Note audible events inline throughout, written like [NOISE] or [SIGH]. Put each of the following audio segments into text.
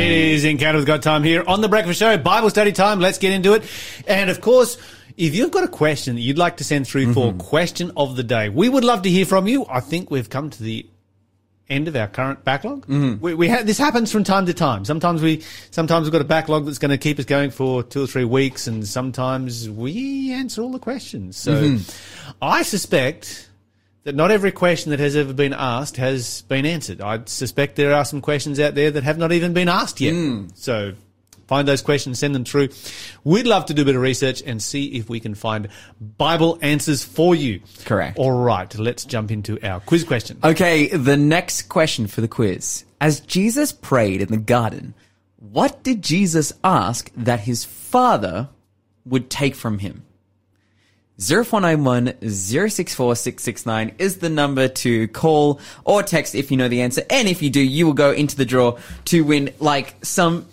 It is Encounter with God time here on the Breakfast Show. Bible study time. Let's get into it. And of course, if you've got a question that you'd like to send through for question of the day, we would love to hear from you. I think we've come to the end of our current backlog. Mm-hmm. We, we ha- this happens from time to time. Sometimes we, sometimes we've got a backlog that's going to keep us going for two or three weeks, and sometimes we answer all the questions. So, I suspect that not every question that has ever been asked has been answered. I suspect there are some questions out there that have not even been asked yet. Hmm. So find those questions, send them through. We'd love to do a bit of research and see if we can find Bible answers for you. Correct. All right, let's jump into our quiz question. Okay, the next question for the quiz. As Jesus prayed in the garden, what did Jesus ask that his father would take from him? 0491 064 is the number to call or text if you know the answer. And if you do, you will go into the draw to win like some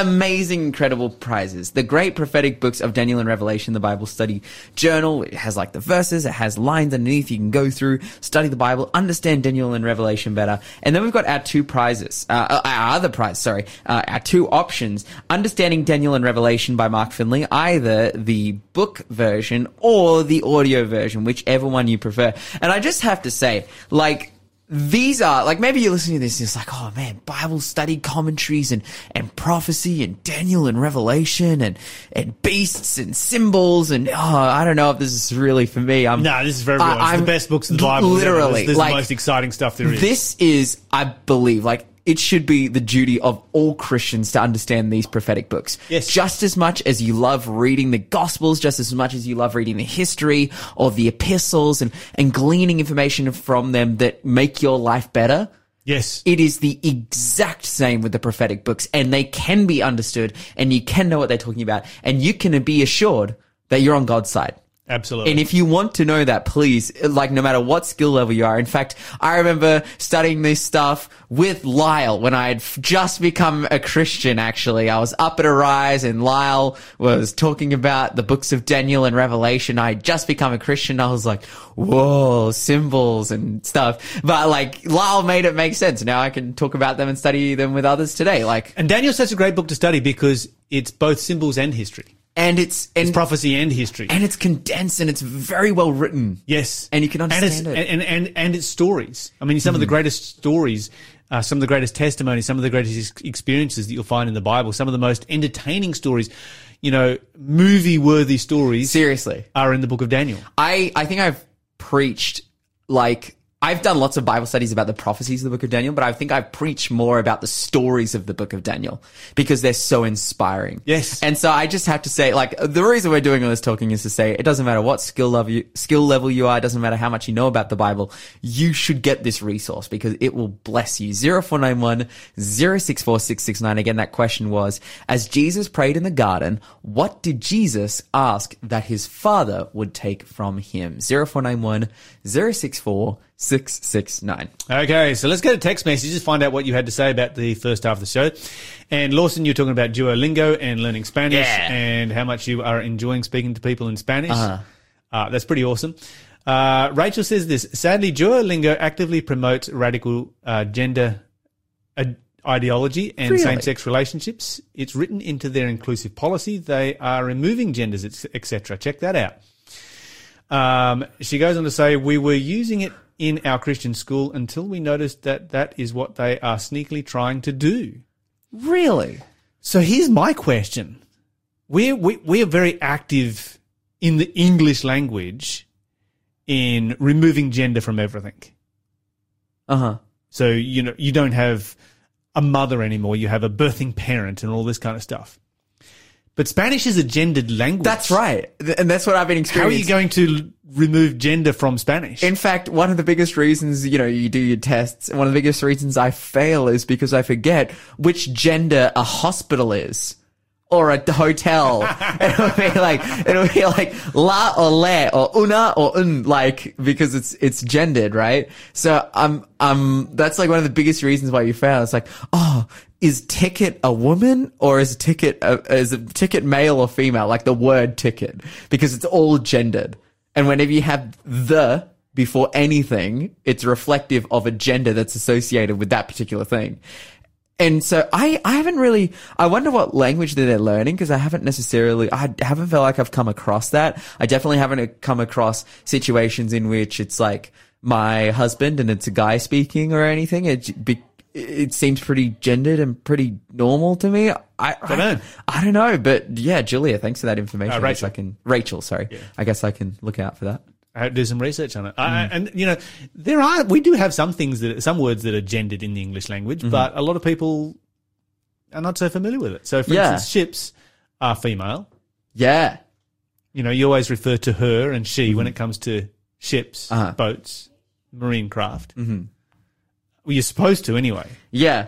amazing, incredible prizes. The great prophetic books of Daniel and Revelation, the Bible study journal. It has like the verses, it has lines underneath you can go through, study the Bible, understand Daniel and Revelation better. And then we've got our two prizes, uh, our other prize, sorry, uh, our two options. Understanding Daniel and Revelation by Mark Finley, either the book version or the audio version, whichever one you prefer. And I just have to say, like, these are like maybe you're listening to this and it's like oh man bible study commentaries and and prophecy and daniel and revelation and and beasts and symbols and oh i don't know if this is really for me i'm No, this is for everyone. I- it's I'm- the best books of the Bible. literally This, this like, is the most exciting stuff there is. this is i believe like it should be the duty of all Christians to understand these prophetic books. Yes. Just as much as you love reading the Gospels, just as much as you love reading the history or the epistles and, and gleaning information from them that make your life better. yes. It is the exact same with the prophetic books and they can be understood and you can know what they're talking about and you can be assured that you're on God's side. Absolutely. And if you want to know that, please, uh, like no matter what skill level you are. In fact, I remember studying this stuff with Lyle when I had f- just become a Christian, actually. I was up at a rise and Lyle was talking about the books of Daniel and Revelation. I had just become a Christian. I was like, whoa, symbols and stuff. But like Lyle made it make sense. Now I can talk about them and study them with others today. Like, and Daniel's such a great book to study because it's both symbols and history. And it's, and, It's prophecy and history. and it's condensed and it's very well written. Yes, And you can understand and it. and, and and it's stories. I mean, some of the greatest stories, uh, some of the greatest testimonies, some of the greatest experiences that you'll find in the Bible, some of the most entertaining stories, you know, movie-worthy stories Seriously. are in the Book of Daniel. I, I think I've preached like I've done lots of Bible studies about the prophecies of the book of Daniel, but I think I've preached more about the stories of the book of Daniel because they're so inspiring. Yes. And so I just have to say, like, the reason we're doing all this talking is to say it doesn't matter what skill level you, skill level you are, it doesn't matter how much you know about the Bible, you should get this resource because it will bless you. 0491 064669. Again, that question was, as Jesus prayed in the garden, what did Jesus ask that his father would take from him? 0491 064 669. Okay, so let's go to text message. messages, find out what you had to say about the first half of the show. And Lawson, you're talking about Duolingo and learning Spanish Yeah. and how much you are enjoying speaking to people in Spanish. Uh-huh. Uh, that's pretty awesome. Uh, Rachel says this, sadly, Duolingo actively promotes radical uh, gender uh, ideology and Really? same-sex relationships. It's written into their inclusive policy. They are removing genders, etc. Check that out. Um, she goes on to say, we were using it in our Christian school until we noticed that that is what they are sneakily trying to do. Really? So here's my question. We're, we, we are very active in the English language in removing gender from everything. Uh huh. So, you know, you don't have a mother anymore. You have a birthing parent and all this kind of stuff. But Spanish is a gendered language. That's right. And that's what I've been experiencing. How are you going to remove gender from Spanish? In fact, one of the biggest reasons, you know, you do your tests, and one of the biggest reasons I fail is because I forget which gender a hospital is. Or a hotel. [LAUGHS] [LAUGHS] it'll be like, it'll be like la or le or una or un, like, because it's, it's gendered, right? So, um, um, that's like one of the biggest reasons why you fail. It's like, oh, is ticket a woman or is ticket, a, is a ticket male or female? Like the word ticket. Because it's all gendered. And whenever you have the before anything, it's reflective of a gender that's associated with that particular thing. And so I, I haven't really, I wonder what language that they're learning because I haven't necessarily, I haven't felt like I've come across that. I definitely haven't come across situations in which it's like my husband and it's a guy speaking or anything. It, it seems pretty gendered and pretty normal to me. I, I Don't know. I, don't know, but yeah, Julia, thanks for that information. Uh, I guess Rachel. I can, Rachel, sorry. I guess I can look out for that. I do some research on it. I, Mm. and you know, there are we do have some things that some words that are gendered in the English language, Mm-hmm. but a lot of people are not so familiar with it. So, for Yeah. instance, ships are female. Yeah. You know, you always refer to her and she when it comes to ships, Mm-hmm. Uh-huh. boats, marine craft. Mm-hmm. Well, you're supposed to anyway. Yeah.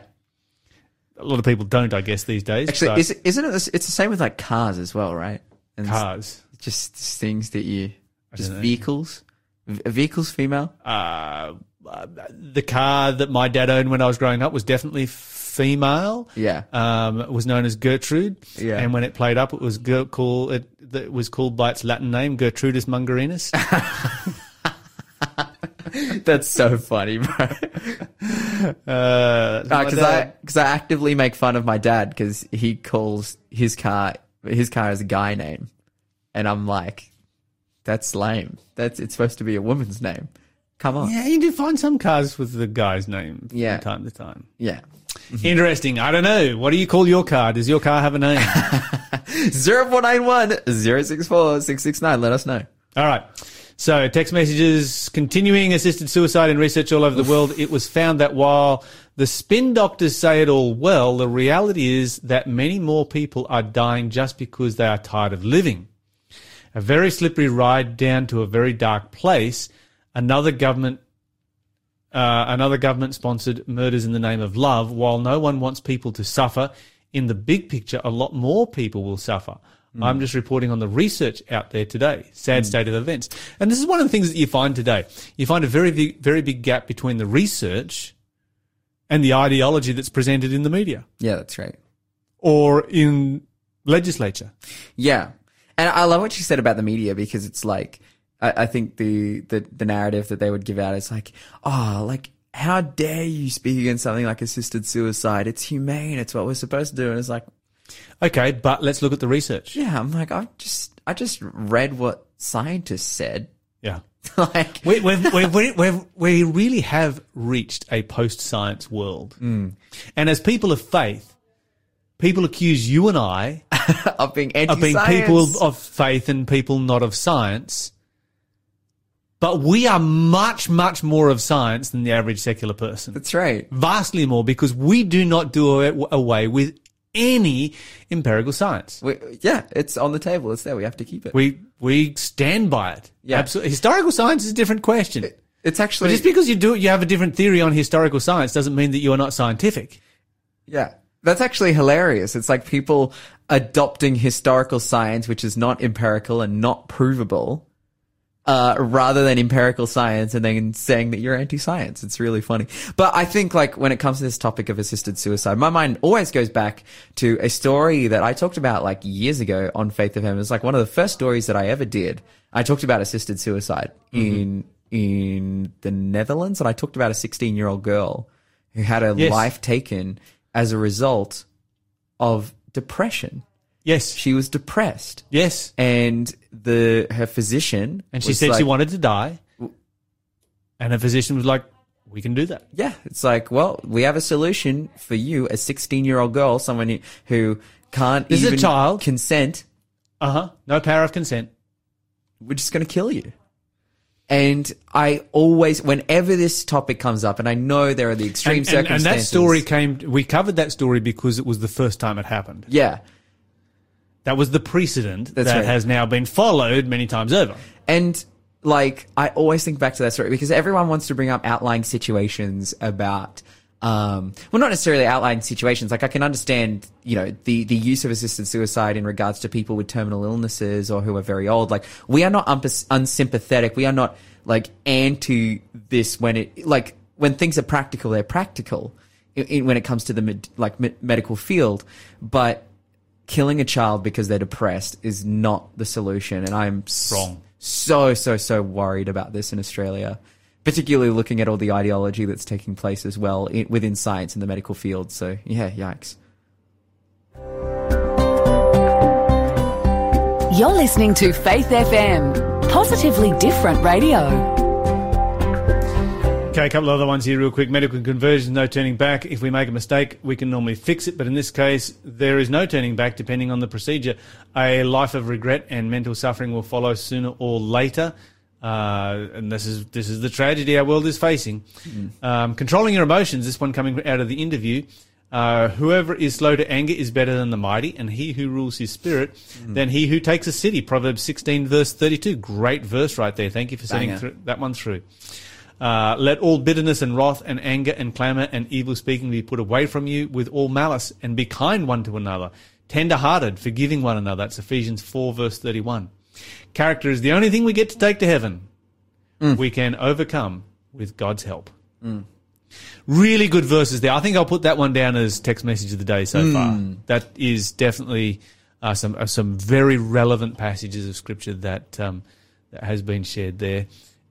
A lot of people don't, I guess, these days. Actually, but is, isn't it, it's the same with like cars as well, right? And cars. just things that you, just vehicles, vehicles female. Uh, the car that my dad owned when I was growing up was definitely female. Yeah. um, it was known as Gertrude. Yeah. And when it played up, it was called it, it was called by its Latin name, Gertrudis Mungerinus. [LAUGHS] [LAUGHS] That's so funny, bro. [LAUGHS] uh, Because I because I actively make fun of my dad because he calls his car his car is a guy name, and I'm like, that's lame. That's it's supposed to be a woman's name. Come on. yeah, you do find some cars with the guy's name from Yeah. time to time. Yeah. Interesting. I don't know. What do you call your car? Does your car have a name? [LAUGHS] Zero four nine one zero six four six six nine. Let us know. All right. So text messages continuing assisted suicide in research all over the world. It was found that while the spin doctors say it all well, the reality is that many more people are dying just because they are tired of living. A very slippery ride down to a very dark place. Another government uh, another government sponsored murders in the name of love. While no one wants people to suffer, in the big picture, a lot more people will suffer. Mm. I'm just reporting on the research out there today. Sad mm. state of events. And this is one of the things that you find today. You find a very, big, very big gap between the research and the ideology that's presented in the media Yeah, that's right. or in legislature. Yeah, and I love what you said about the media because it's like I, I think the, the the narrative that they would give out is like, oh, like how dare you speak against something like assisted suicide? It's humane. It's what we're supposed to do. And it's like, Okay, but let's look at the research. yeah, I'm like, I just I just read what scientists said. Yeah. [LAUGHS] like, we, we've, we've, we've, we've, really have reached a post science world. Mm. And as people of faith, people accuse you and I [LAUGHS] of being of being people of faith and people not of science. But we are much, much more of science than the average secular person. That's right. Vastly more because we do not do away with any empirical science. We, yeah, it's on the table. It's there. We have to keep it. We, we stand by it. Yeah. Absolutely. Historical science is a different question. it's But actually just because you do you have a different theory on historical science doesn't mean that you are not scientific. Yeah. That's actually hilarious. It's like people adopting historical science, which is not empirical and not provable, uh, rather than empirical science and then saying that you're anti-science. It's really funny. But I think like when it comes to this topic of assisted suicide, my mind always goes back to a story that I talked about like years ago on Faith of Heaven. It was like one of the first stories that I ever did. I talked about assisted suicide in, in the Netherlands and I talked about a 16 year old girl who had her Yes. life taken as a result of depression. Yes. She was depressed Yes. and the, her physician And she was said she like- wanted to die. And her physician was like, we can do that. Yeah, it's like, well, we have a solution for you, a 16 year old girl, someone who- who can't This is a even child. consent. Uh huh. No power of consent. We're just going to kill you. And I always, whenever this topic comes up, and I know there are the extreme And, and, and circumstances. that story came, we covered that story because it was the first time it happened. yeah. That was the precedent That's that right. has now been followed many times over. And like, I always think back to that story because everyone wants to bring up outlying situations about, um, well, not necessarily outlying situations. Like, I can understand, you know, the, the use of assisted suicide in regards to people with terminal illnesses or who are very old. Like, we are not unsympathetic. We are not like anti this when it, like, when things are practical, they're practical in, in, when it comes to the med- like me- medical field. But killing a child because they're depressed is not the solution. And I'm Wrong. so, so, so worried about this in Australia particularly looking at all the ideology that's taking place as well i within science and the medical field. So yeah, yikes. You're listening to Faith FM, positively different radio. Okay, a couple of other ones here, real quick. Medical conversions, no turning back. If we make a mistake, we can normally fix it, but in this case, there is no turning back depending on the procedure. A life of regret and mental suffering will follow sooner or later. Uh, and this is this is the tragedy our world is facing. Um, controlling your emotions. This one coming out of the interview. Uh, whoever is slow to anger is better than the mighty, and he who rules his spirit than he who takes a city. Proverbs sixteen verse thirty two. Great verse right there. Thank you for sending that one through. Uh, let all bitterness and wrath and anger and clamour and evil speaking be put away from you with all malice and be kind one to another, tender hearted, forgiving one another. That's Ephesians 4 verse 31. Character is the only thing we get to take to heaven. We can overcome with God's help. Really good verses there. I think I'll put that one down as text message of the day so far. That is definitely uh, some uh, some very relevant passages of scripture that um, that has been shared there.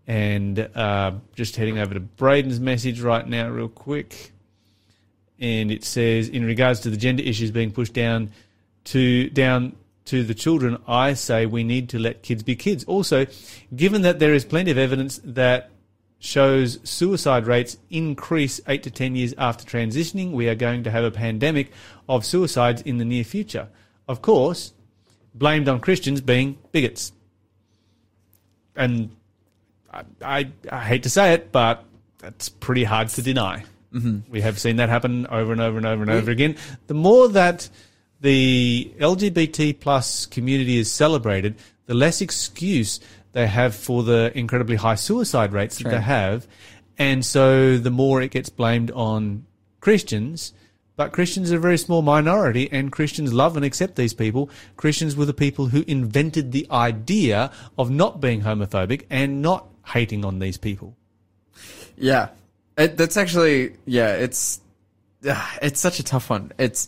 And uh, just heading over to Braden's message right now, real quick. And it says, in regards to the gender issues being pushed down to down to the children, I say we need to let kids be kids. Also, given that there is plenty of evidence that shows suicide rates increase eight to ten years after transitioning, we are going to have a pandemic of suicides in the near future. Of course, blamed on Christians being bigots. And I, I, I hate to say it, but that's pretty hard to deny. Mm-hmm. We have seen that happen over and over and over and over again. The more that the LGBT plus community is celebrated, the less excuse they have for the incredibly high suicide rates that True. they have. And so the more it gets blamed on Christians, but Christians are a very small minority and Christians love and accept these people. Christians were the people who invented the idea of not being homophobic and not hating on these people. Yeah, it, that's actually yeah. It's ah, it's such a tough one. It's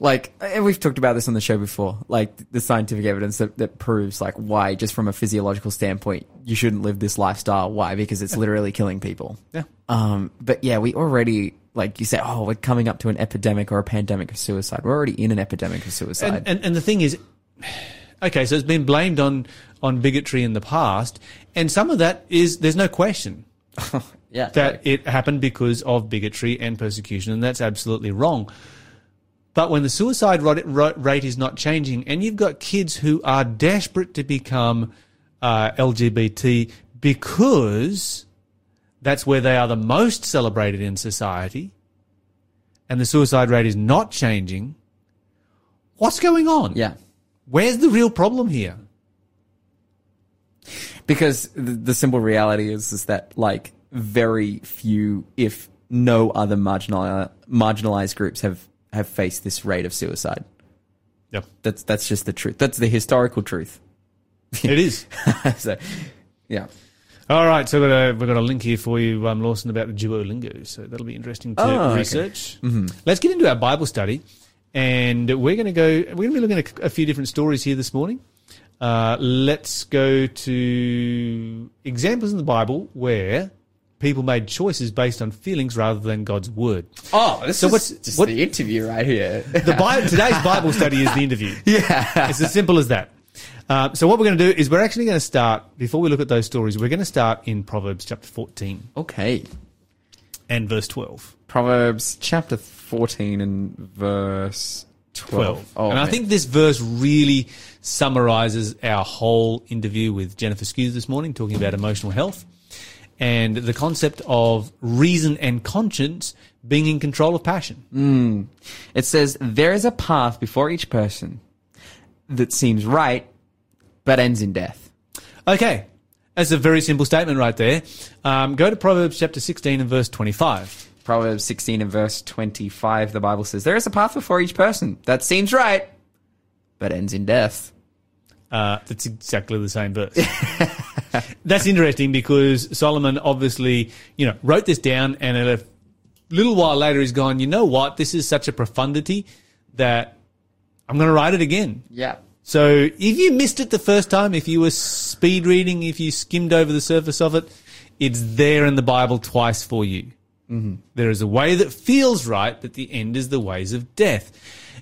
like and we've talked about this on the show before. Like the scientific evidence that, that proves like why, just from a physiological standpoint, you shouldn't live this lifestyle. Why? Because it's literally killing people. Yeah. Um, but yeah, we already like you say, oh, we're coming up to an epidemic or a pandemic of suicide. We're already in an epidemic of suicide. And, and, and the thing is, okay, so it's been blamed on, on bigotry in the past, and some of that is, there's no question [LAUGHS] yeah, that it happened because of bigotry and persecution, and that's absolutely wrong. But when the suicide rate, rate is not changing, and you've got kids who are desperate to become uh, LGBT because that's where they are the most celebrated in society, and the suicide rate is not changing, what's going on? yeah. Where's the real problem here? because the, the simple reality is is that like very few, if no other marginal marginalized groups have have faced this rate of suicide. Yep. That's that's just the truth. That's the historical truth. It is. [LAUGHS] so, yeah. All right, so we've got, a, we've got a link here for you, um, Lawson, about the Duolingo. So that'll be interesting to Oh, okay. research. Let's get into our Bible study, and we're going to go. We're going to be looking at a few different stories here this morning. Uh, let's go to examples in the Bible where people made choices based on feelings rather than God's word. Oh, this So is what's- just what- the interview right here. [LAUGHS] The Bible, today's Bible study is the [LAUGHS] interview. yeah. It's as simple as that. Uh, so what we're going to do is we're actually going to start before we look at those stories. We're going to start in Proverbs chapter fourteen Okay. And verse twelve. Proverbs chapter 14 and verse 12. 12. Oh, and I think this verse really summarizes our whole interview with Jennifer Skews this morning, talking about emotional health and the concept of reason and conscience being in control of passion. Hmm. It says, There is a path before each person that seems right, but ends in death. Okay. That's a very simple statement right there. Um, go to Proverbs chapter 16 and verse 25. Proverbs 16 and verse 25, the Bible says, There is a path before each person that seems right, but ends in death. Uh, that's exactly the same verse. [LAUGHS] that's interesting because Solomon obviously, you know, wrote this down and a little while later he's gone, you know what? This is such a profundity that I'm going to write it again. Yeah. So if you missed it the first time, if you were speed reading, if you skimmed over the surface of it, It's there in the Bible twice for you. There is a way that feels right, but the end is the ways of death.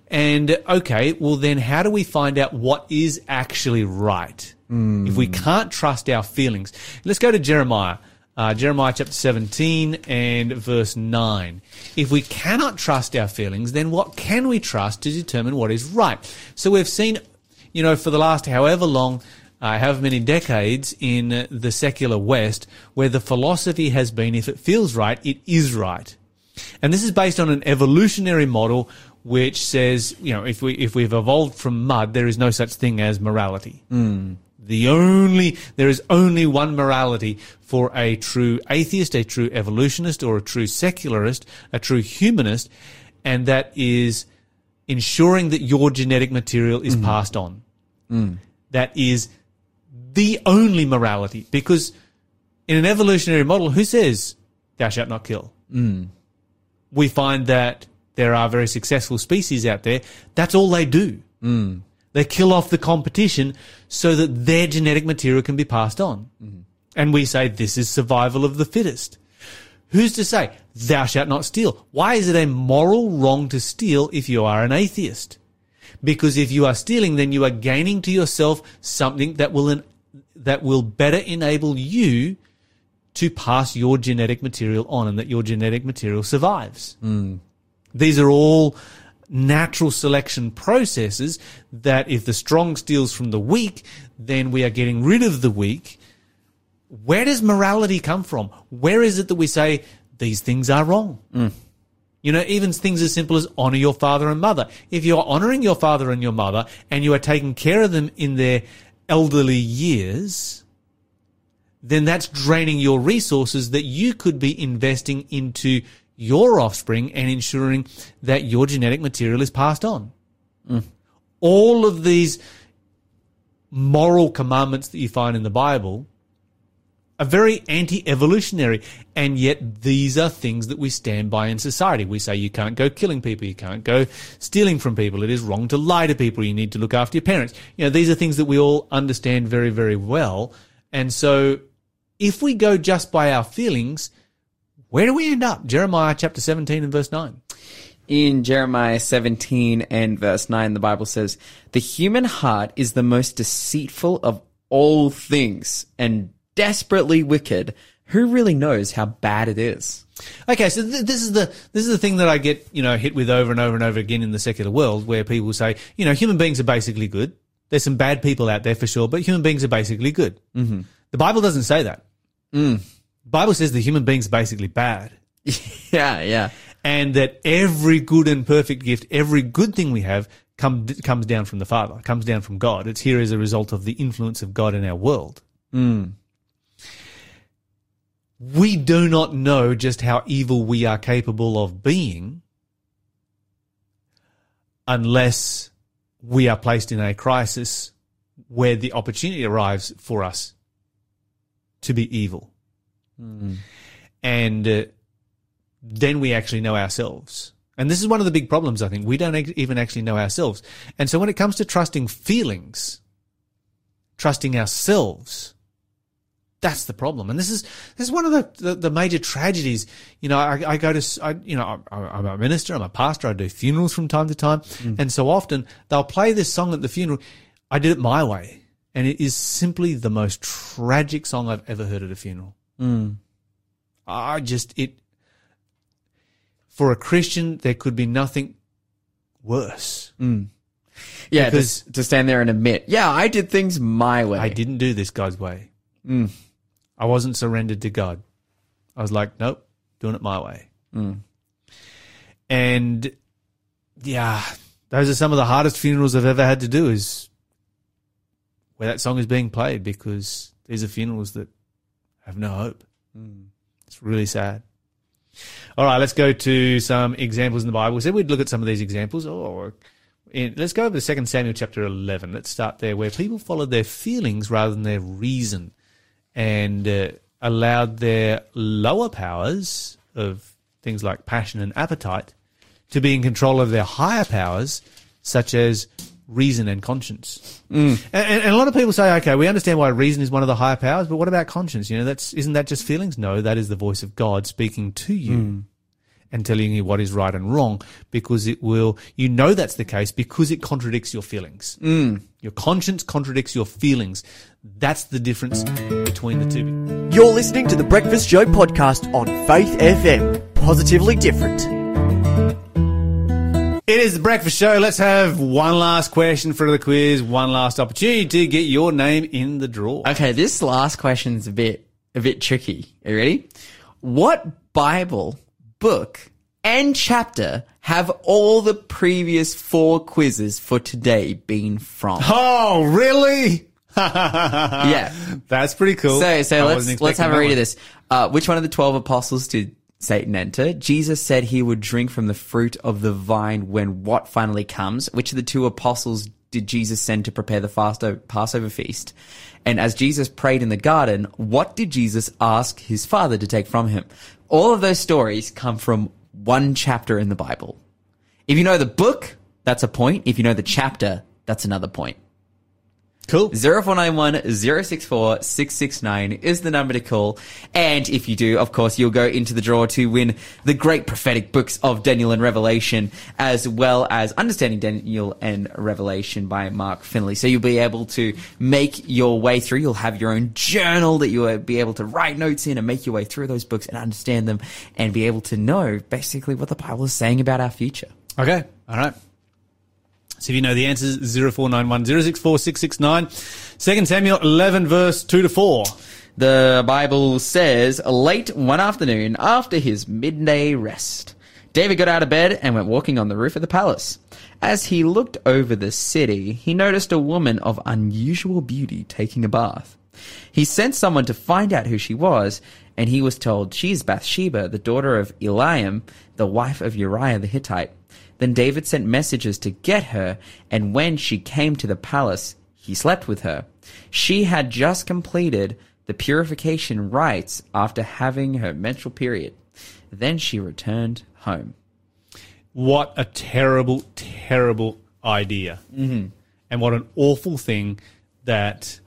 And okay, well then how do we find out what is actually right? If we can't trust our feelings. Let's go to Jeremiah. Uh, Jeremiah chapter 17 and verse 9. If we cannot trust our feelings, then what can we trust to determine what is right? So we've seen, you know, for the last however long, uh, however many decades in the secular West, where the philosophy has been if it feels right, it is right. And this is based on an evolutionary model which says, you know, if we if we've evolved from mud, there is no such thing as morality. The only there is only one morality for a true atheist, a true evolutionist, or a true secularist, a true humanist, and that is ensuring that your genetic material is mm. passed on. Mm. That is the only morality because in an evolutionary model, who says thou shalt not kill? Mm. we find that there are very successful species out there. That's all they do. Mm. They kill off the competition so that their genetic material can be passed on. Mm-hmm. And we say this is survival of the fittest. Who's to say thou shalt not steal? Why is it a moral wrong to steal if you are an atheist? Because if you are stealing, then you are gaining to yourself something that will, that will better enable you to pass your genetic material on and that your genetic material survives. Hmm. These are all natural selection processes that if the strong steals from the weak, then we are getting rid of the weak. Where does morality come from? Where is it that we say these things are wrong? Mm. You know, even things as simple as honor your father and mother. If you're honoring your father and your mother and you are taking care of them in their elderly years, then that's draining your resources that you could be investing into your offspring and ensuring that your genetic material is passed on. Mm. All of these moral commandments that you find in the Bible are very anti-evolutionary, and yet these are things that we stand by in society. We say you can't go killing people, you can't go stealing from people, it is wrong to lie to people, you need to look after your parents. You know, these are things that we all understand very, very well. And so if we go just by our feelings, where do we end up? Jeremiah chapter 17 and verse 9. In Jeremiah 17 and verse 9, the Bible says, The human heart is the most deceitful of all things and desperately wicked. Who really knows how bad it is? Okay, so th- this is the this is the thing that I get you know hit with over and over and over again in the secular world, where people say you know human beings are basically good. There's some bad people out there for sure, but human beings are basically good. Mm-hmm. The Bible doesn't say that. The Bible says the human beings are basically bad, [LAUGHS] yeah, yeah. and that every good and perfect gift, every good thing we have, come, comes down from the Father, comes down from God. It's here as a result of the influence of God in our world. We do not know just how evil we are capable of being unless we are placed in a crisis where the opportunity arrives for us to be evil. And uh, then we actually know ourselves. And this is one of the big problems, I think. We don't even actually know ourselves. And so when it comes to trusting feelings, trusting ourselves, that's the problem. And this is this is one of the, the, the major tragedies. You know, I, I go to, I, you know, I, I'm a minister, I'm a pastor, I do funerals from time to time. And so often they'll play this song at the funeral. I did it my way. And it is simply the most tragic song I've ever heard at a funeral. Mm. I just, it, for a Christian, there could be nothing worse. Mm. Yeah, Because- to, to stand there and admit, yeah, I did things my way. I didn't do this God's way. I wasn't surrendered to God. I was like, nope, doing it my way. Mm. And yeah, those are some of the hardest funerals I've ever had to do is where that song is being played because these are funerals that have no hope. Mm. It's really sad. All right, let's go to some examples in the Bible. We said we'd look at some of these examples. Oh, in, let's go over to 2 Samuel chapter 11. Let's start there, where people followed their feelings rather than their reason and uh, allowed their lower powers of things like passion and appetite to be in control of their higher powers, such as reason and conscience. And, and, and a lot of people say, okay, we understand why reason is one of the higher powers, but what about conscience? You know, that's isn't that just feelings? No, that is the voice of God speaking to you and telling you what is right and wrong because it will, you know that's the case because it contradicts your feelings. Mm. Your conscience contradicts your feelings. That's the difference between the two. You're listening to the Breakfast Show podcast on Faith FM. Positively different. It is the breakfast show. Let's have one last question for the quiz, one last opportunity to get your name in the draw. Okay, this last question is a bit a bit tricky. Are you ready? What Bible book and chapter have all the previous four quizzes for today been from? Oh, really? [LAUGHS] yeah. That's pretty cool. So, so I let's let's have a read that of this. Uh, which one of the twelve apostles did Satan enter? Jesus said he would drink from the fruit of the vine when what finally comes. Which of the two apostles did Jesus send to prepare the fast Passover feast? And as Jesus prayed in the garden, what did Jesus ask his father to take from him? All of those stories come from one chapter in the Bible. If you know the book, that's a point. If you know the chapter, that's another point. Cool. 0491 064 669 is the number to call. And if you do, of course, you'll go into the draw to win the great prophetic books of Daniel and Revelation, as well as Understanding Daniel and Revelation by Mark Finley. So you'll be able to make your way through. You'll have your own journal that you'll be able to write notes in and make your way through those books and understand them and be able to know basically what the Bible is saying about our future. Okay. All right. So if you know the answers, 0491 064 669. 2 Samuel 11 verse 2 to 4. The Bible says, late one afternoon after his midday rest, David got out of bed and went walking on the roof of the palace. As he looked over the city, he noticed a woman of unusual beauty taking a bath. He sent someone to find out who she was, and he was told she is Bathsheba, the daughter of Eliam, the wife of Uriah the Hittite. Then David sent messengers to get her, and when she came to the palace, he slept with her. She had just completed the purification rites after having her menstrual period. Then she returned home. What a terrible, terrible idea. Mm-hmm. And what an awful thing that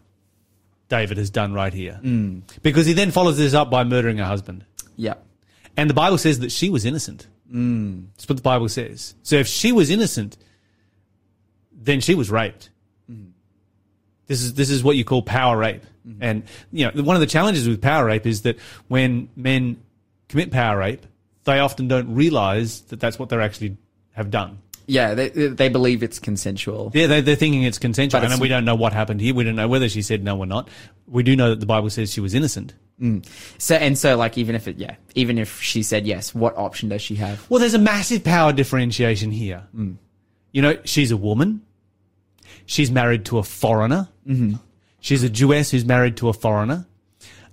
David has done right here. Mm. Because he then follows this up by murdering her husband. Yeah. And the Bible says that she was innocent. Mm. That's what the Bible says. So if she was innocent, then she was raped. This is this is what you call power rape. And you know, one of the challenges with power rape is that when men commit power rape, they often don't realize that that's what they're actually have done. Yeah, they, they believe it's consensual. Yeah, they, they're thinking it's consensual, But and we don't know what happened here. We don't know whether she said no or not. We do know that the Bible says she was innocent. So and so, like, even if it, yeah, even if she said yes, what option does she have? Well, there's a massive power differentiation here. Mm. You know, she's a woman. She's married to a foreigner. Mm-hmm. She's a Jewess who's married to a foreigner.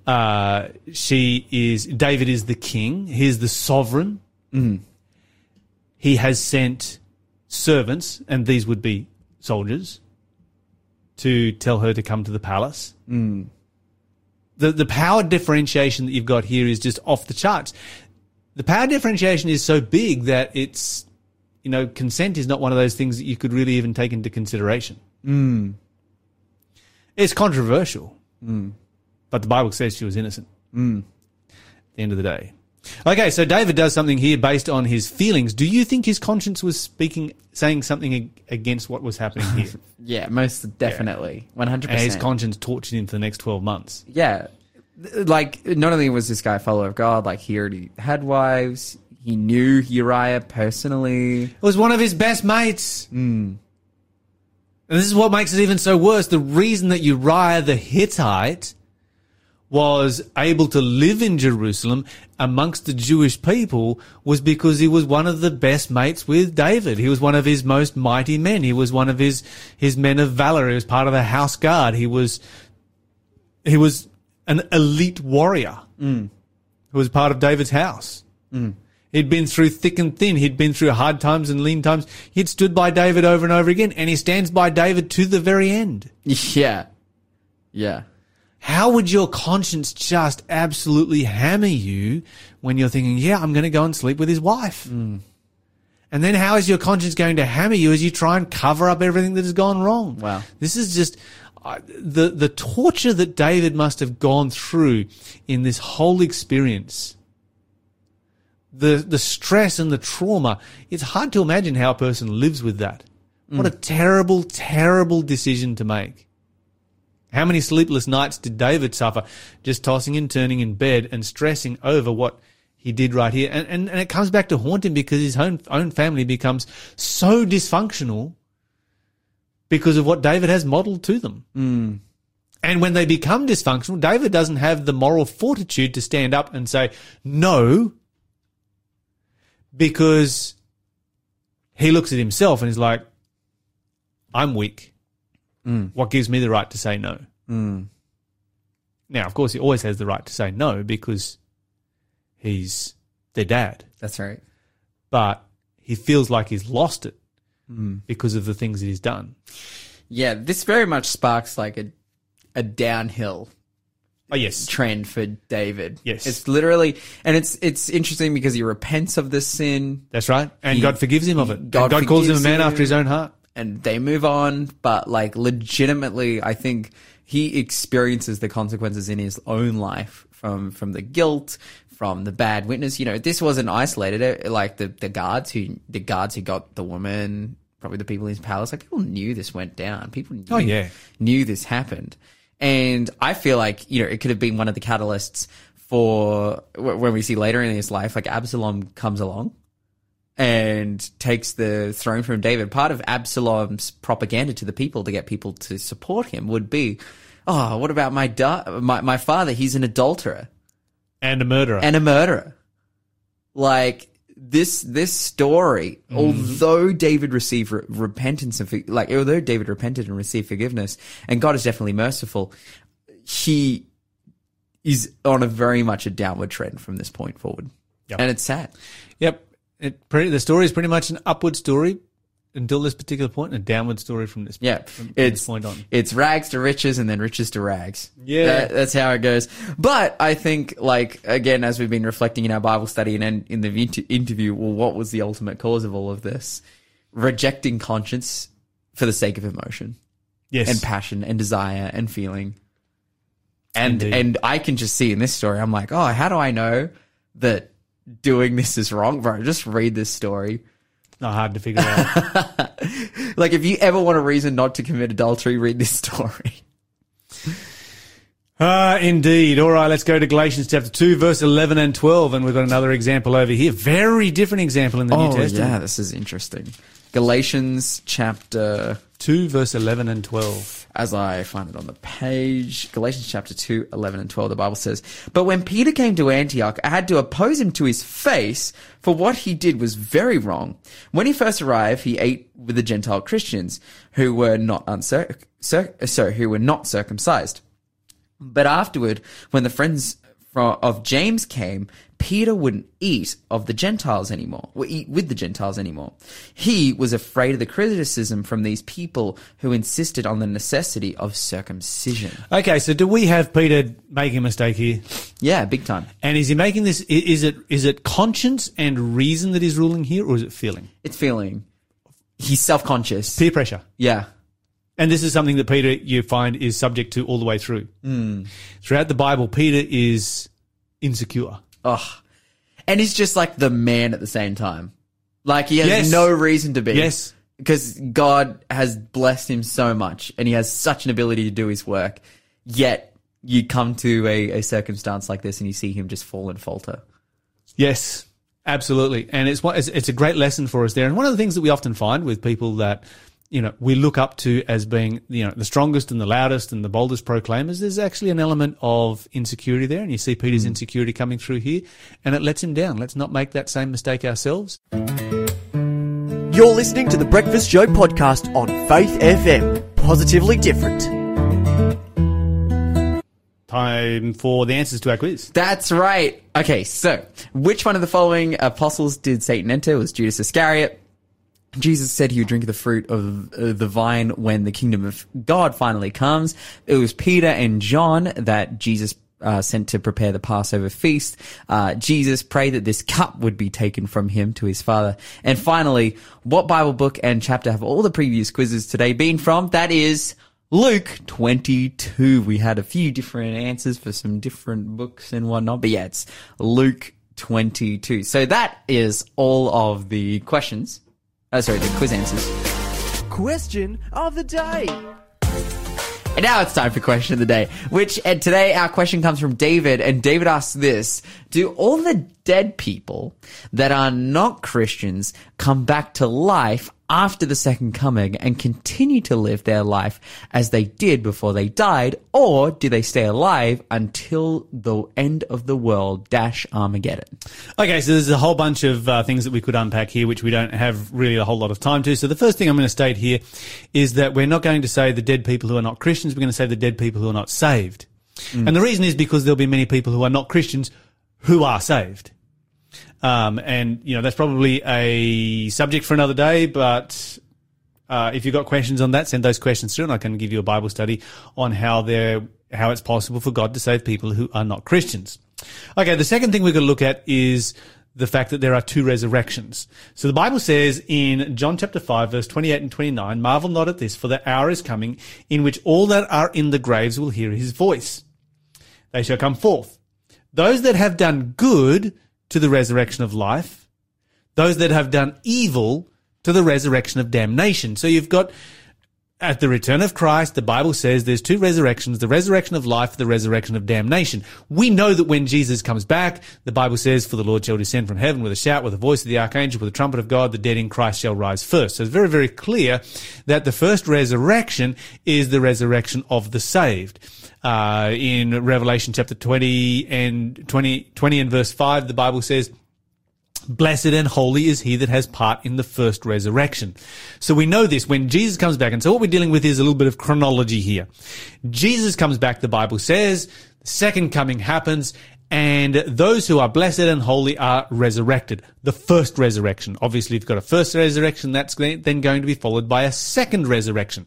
Uh, she is, David is the king. He's the sovereign. Mm-hmm. He has sent servants, and these would be soldiers, to tell her to come to the palace. Mm. The, the power differentiation that you've got here is just off the charts. The power differentiation is so big that it's, you know, consent is not one of those things that you could really even take into consideration. Mm. It's controversial, but the Bible says she was innocent. At the end of the day. Okay, so David does something here based on his feelings. Do you think his conscience was speaking, saying something against what was happening here? [LAUGHS] Yeah, most definitely, one hundred percent. his conscience tortured him for the next 12 months. Yeah, like not only was this guy a follower of God, like he already had wives. He knew Uriah personally. It was one of his best mates. Hmm. And this is what makes it even so worse. The reason that Uriah the Hittite was able to live in Jerusalem amongst the Jewish people was because he was one of the best mates with David. He was one of his most mighty men. He was one of his, his men of valor. He was part of the house guard. He was, he was an elite warrior mm. who was part of David's house. Mm. He'd been through thick and thin. He'd been through hard times and lean times. He'd stood by David over and over again, and he stands by David to the very end. [LAUGHS] Yeah, yeah, How would your conscience just absolutely hammer you when you're thinking, yeah, I'm going to go and sleep with his wife? And then how is your conscience going to hammer you as you try and cover up everything that has gone wrong? Wow. This is just uh, the the torture that David must have gone through in this whole experience. The the stress and the trauma. It's hard to imagine how a person lives with that. What a terrible, terrible decision to make. How many sleepless nights did David suffer just tossing and turning in bed and stressing over what he did right here? And, and, and it comes back to haunt him because his own, own family becomes so dysfunctional because of what David has modeled to them. Hmm. And when they become dysfunctional, David doesn't have the moral fortitude to stand up and say, no, because he looks at himself and is like, I'm weak. Mm. What gives me the right to say no? Mm. Now, of course, he always has the right to say no because he's their dad, That's right. but he feels like he's lost it mm. because of the things that he's done. Yeah, this very much sparks like a a downhill Oh, yes. trend for David. Yes. It's literally and it's it's interesting because he repents of this sin That's right. And He- God forgives him of it. God God, God calls him a man him. after his own heart. And they move on, but like legitimately I think he experiences the consequences in his own life from from the guilt, from the bad witness. You know, this wasn't isolated. Like the the guards who the guards who got the woman, probably the people in his palace, like people knew this went down. People knew, Oh, yeah. knew this happened. And I feel like, you know, it could have been one of the catalysts for when we see later in his life, like Absalom comes along and takes the throne from David. Part of Absalom's propaganda to the people to get people to support him would be, oh, what about my da- my, my father? He's an adulterer And a murderer. and a murderer. Like this, this story, mm-hmm. although David received re- repentance and for- like, although David repented and received forgiveness, and God is definitely merciful, he is on a very much a downward trend from this point forward, Yep. and it's sad. Yep. It pretty, the story is pretty much an upward story until this particular point, and a downward story from this, Yeah, from, it's this point on. It's rags to riches and then riches to rags. Yeah. That- that's how it goes. But I think, like again, as we've been reflecting in our Bible study and in, in the inter- interview, well, what was the ultimate cause of all of this? Rejecting conscience for the sake of emotion Yes. and passion and desire and feeling. And Indeed. and I can just see in this story, I'm like, oh, how do I know that doing this is wrong, bro? Just read this story. Not hard to figure out. [LAUGHS] Like, if you ever want a reason not to commit adultery, read this story. [LAUGHS] Ah, indeed. All right, let's go to Galatians chapter 2, verse 11 and 12. And we've got another example over here. Very different example in the New Testament. Oh, yeah, this is interesting. Galatians chapter, 2, verse 11 and 12. As I find it on the page, Galatians chapter 2, 11 and 12, the Bible says, But when Peter came to Antioch, I had to oppose him to his face, for what he did was very wrong. When he first arrived, he ate with the Gentile Christians, who were not uncir- cir- sorry, who were not circumcised. But afterward, when the friends fro- of James came, Peter wouldn't eat of the Gentiles anymore, or eat with the Gentiles anymore. He was afraid of the criticism from these people who insisted on the necessity of circumcision. Okay, so do we have Peter making a mistake here? Yeah, big time. And is he making this, is it, is it conscience and reason that is ruling here, or is it feeling? It's feeling. He's self-conscious. Peer pressure. Yeah. And this is something that Peter, you find, is subject to all the way through. Hmm. Throughout the Bible, Peter is insecure. And he's just like the man at the same time. Like he has Yes. no reason to be. Yes. Because God has blessed him so much and he has such an ability to do his work. Yet you come to a, a circumstance like this and you see him just fall and falter. Yes, absolutely. And it's, it's a great lesson for us there. And one of the things that we often find with people that, you know, we look up to as being, you know, the strongest and the loudest and the boldest proclaimers, there's actually an element of insecurity there. And you see Peter's hmm. insecurity coming through here and it lets him down. Let's not make that same mistake ourselves. You're listening to the Breakfast Show podcast on Faith FM. Positively different. Time for the answers to our quiz. That's right. Okay, so which one of the following apostles did Satan enter? Was Judas Iscariot. Jesus said he would drink the fruit of uh, the vine when the kingdom of God finally comes. It was Peter and John that Jesus uh, sent to prepare the Passover feast. Uh, Jesus prayed that this cup would be taken from him to his father. And finally, what Bible book and chapter have all the previous quizzes today been from? That is Luke 22. We had a few different answers for some different books and whatnot, but yeah, it's Luke 22. So that is all of the questions. Uh, sorry, the quiz answers. Question of the day. And now it's time for question of the day, which and today our question comes from David and David asks this, do all the dead people that are not Christians come back to life after the second coming and continue to live their life as they did before they died or do they stay alive until the end of the world dash Armageddon? Okay, so there's a whole bunch of uh, things that we could unpack here, which we don't have really a whole lot of time to. So the first thing I'm going to state here is that we're not going to say the dead people who are not Christians. We're going to say the dead people who are not saved. And the reason is because there'll be many people who are not Christians who are saved. Um, and you know that's probably a subject for another day. But uh, if you've got questions on that, send those questions through, and I can give you a Bible study on how they're how it's possible for God to save people who are not Christians. Okay, the second thing we're going to look at is the fact that there are two resurrections. So the Bible says in John chapter 5 verse 28 and 29, marvel not at this, for the hour is coming in which all that are in the graves will hear his voice. They shall come forth. Those that have done good to the resurrection of life, those that have done evil to the resurrection of damnation. So you've got at the return of Christ, the Bible says there's two resurrections, the resurrection of life, the resurrection of damnation. We know that when Jesus comes back, the Bible says, for the Lord shall descend from heaven with a shout, with the voice of the archangel, with the trumpet of God, the dead in Christ shall rise first. So it's very, very clear that the first resurrection is the resurrection of the saved. Uh, in Revelation chapter 20 and 20, 20 and verse 5, the Bible says, Blessed and holy is he that has part in the first resurrection. So we know this when Jesus comes back. And so what we're dealing with is a little bit of chronology here. Jesus comes back, the Bible says, the second coming happens, and those who are blessed and holy are resurrected. The first resurrection. Obviously, if you've got a first resurrection, that's then going to be followed by a second resurrection.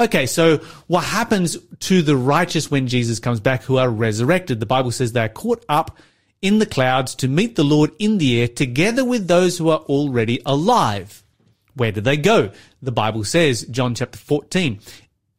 Okay, so what happens to the righteous when Jesus comes back who are resurrected? The Bible says they're caught up in the clouds to meet the Lord in the air together with those who are already alive. Where do they go? The Bible says, John chapter 14,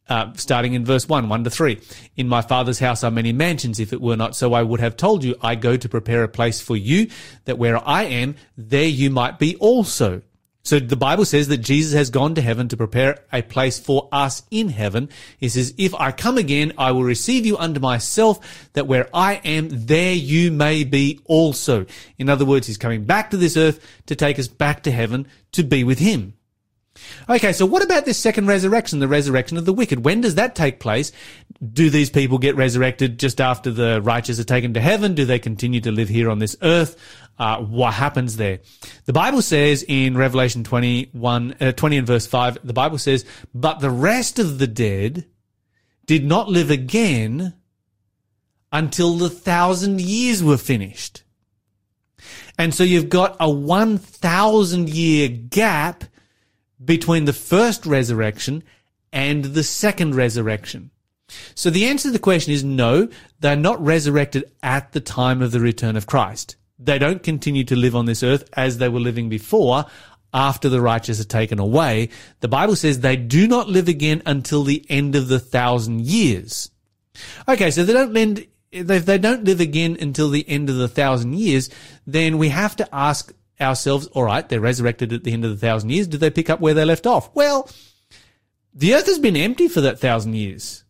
uh, starting in verse 1, 1 to 3. In my father's house are many mansions. If it were not so, I would have told you, I go to prepare a place for you, that where I am, there you might be also. So the Bible says that Jesus has gone to heaven to prepare a place for us in heaven. He says, if I come again, I will receive you unto myself, that where I am, there you may be also. In other words, he's coming back to this earth to take us back to heaven to be with him. Okay, so what about this second resurrection, the resurrection of the wicked? When does that take place? Do these people get resurrected just after the righteous are taken to heaven? Do they continue to live here on this earth? Uh, what happens there? The Bible says in Revelation 21, uh, 20 and verse 5, the Bible says, but the rest of the dead did not live again until the thousand years were finished. And so you've got a 1,000 year gap between the first resurrection and the second resurrection. So the answer to the question is no, they're not resurrected at the time of the return of Christ. They don't continue to live on this earth as they were living before after the righteous are taken away. The Bible says they do not live again until the end of the thousand years. Okay, so they don't end, if they don't live again until the end of the thousand years, then we have to ask ourselves, all right, they're resurrected at the end of the thousand years. Did they pick up where they left off? Well, the earth has been empty for that thousand years.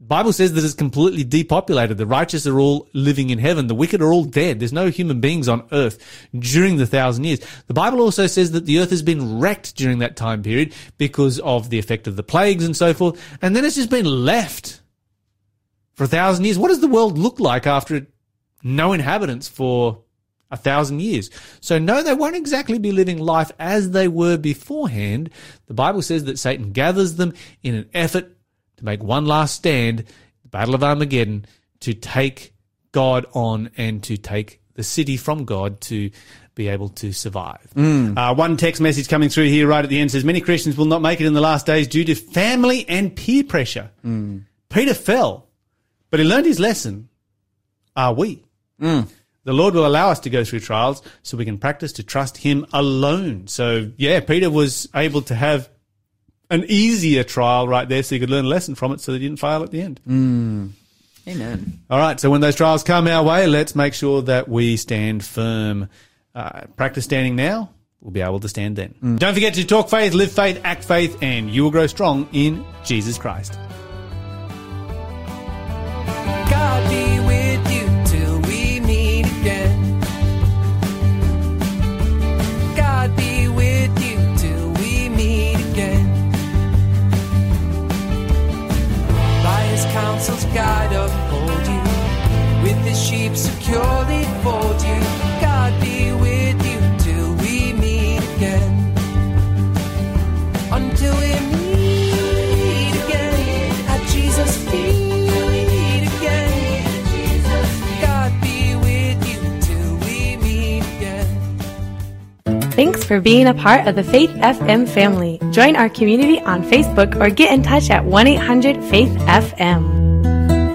Bible says that it's completely depopulated. The righteous are all living in heaven. The wicked are all dead. There's no human beings on earth during the thousand years. The Bible also says that the earth has been wrecked during that time period because of the effect of the plagues and so forth. And then it's just been left for a thousand years. What does the world look like after no inhabitants for a thousand years. So no, they won't exactly be living life as they were beforehand. The Bible says that Satan gathers them in an effort to make one last stand, the Battle of Armageddon, to take God on and to take the city from God to be able to survive. Mm. Uh, one text message coming through here right at the end says, many Christians will not make it in the last days due to family and peer pressure. Mm. Peter fell, but he learned his lesson are we. Mm. The Lord will allow us to go through trials so we can practice to trust Him alone. So, yeah, Peter was able to have an easier trial right there so he could learn a lesson from it so that he didn't fail at the end. Amen. All right, so when those trials come our way, let's make sure that we stand firm. Uh, practice standing now, we'll be able to stand then. Don't forget to talk faith, live faith, act faith, and you will grow strong in Jesus Christ. Counsel's guide uphold you, with his sheep securely fold you. God be with you till we meet again. Until we meet again. Thanks for being a part of the Faith FM family. Join our community on Facebook or get in touch at 1 800 Faith FM.